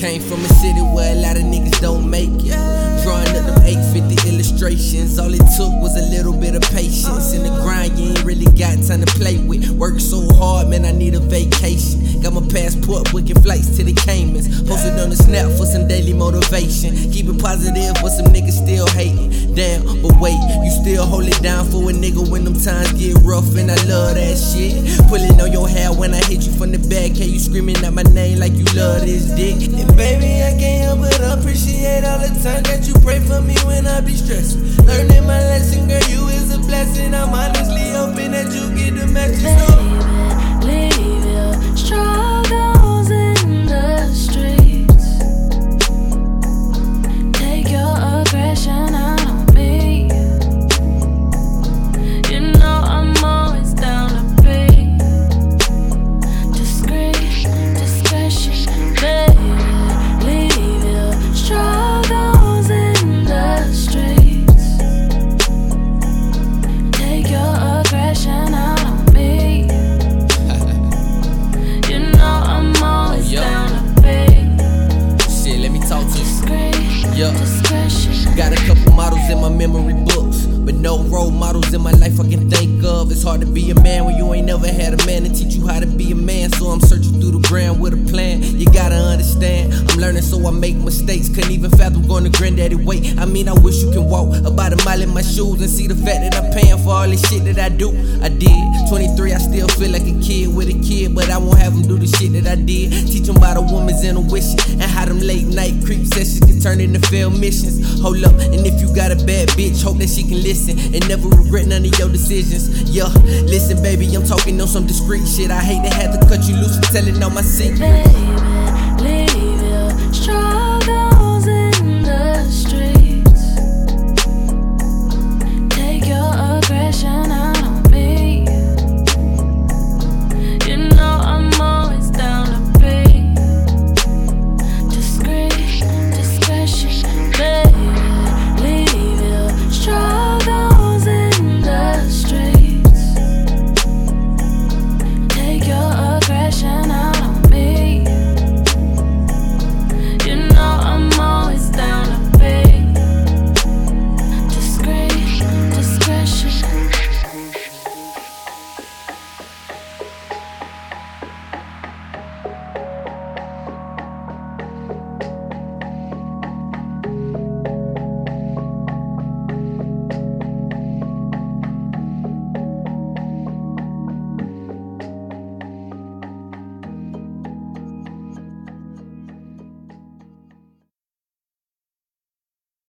Came from a city where a lot of niggas don't make it. Drawing up them 850 illustrations. All it took was a little bit of patience. In the grind, you ain't really got time to play with. Work so hard, man, I need a vacation. Got my passport, booking flights to the Caymans. Posted on the snap for some daily motivation. Keep it positive, but some niggas still Damn, but wait, you still hold it down for a nigga when them times get rough, and I love that shit. Pulling on your hair when I hit you from the back, hey, you screaming out my name like you love this dick. And baby, I can't help but appreciate all the time that you pray for me when I be stressed. Learning my lesson, girl, you is a blessing. I'm honestly hoping that you get the message. Yeah. Got a couple models in my memory books, but no role models in my life I can think of. It's hard to be a man when you ain't never had a man to teach you how to be a man. So I'm searching through the ground with a plan. Going to granddaddy wait. I mean, I wish you can walk about a mile in my shoes and see the fact that I'm paying for all this shit that I do. I did. 23, I still feel like a kid with a kid, but I won't have them do the shit that I did. Teach them about a woman's intuition and how them late night creep sessions can turn into failed missions. Hold up, and if you got a bad bitch, hope that she can listen and never regret none of your decisions. Yeah, listen, baby, I'm talking on some discreet shit. I hate to have to cut you loose and telling all my secrets. Baby,